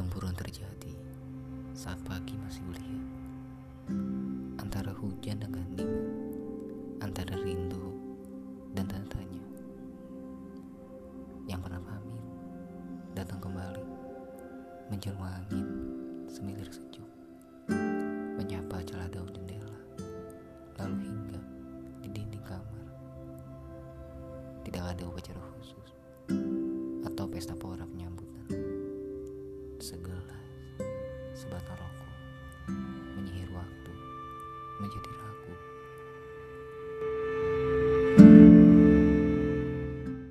pertempuran terjadi. Saat pagi masih kuliah antara hujan dan gandingan antara rindu dan tanda tanya yang pernah pamit datang kembali. Menjelma angin semilir sejuk. Menyapa celah daun jendela. Lalu hingga di dinding kamar. Tidak ada upacara khusus atau pesta pora segelas sebatang rokok menyihir waktu menjadi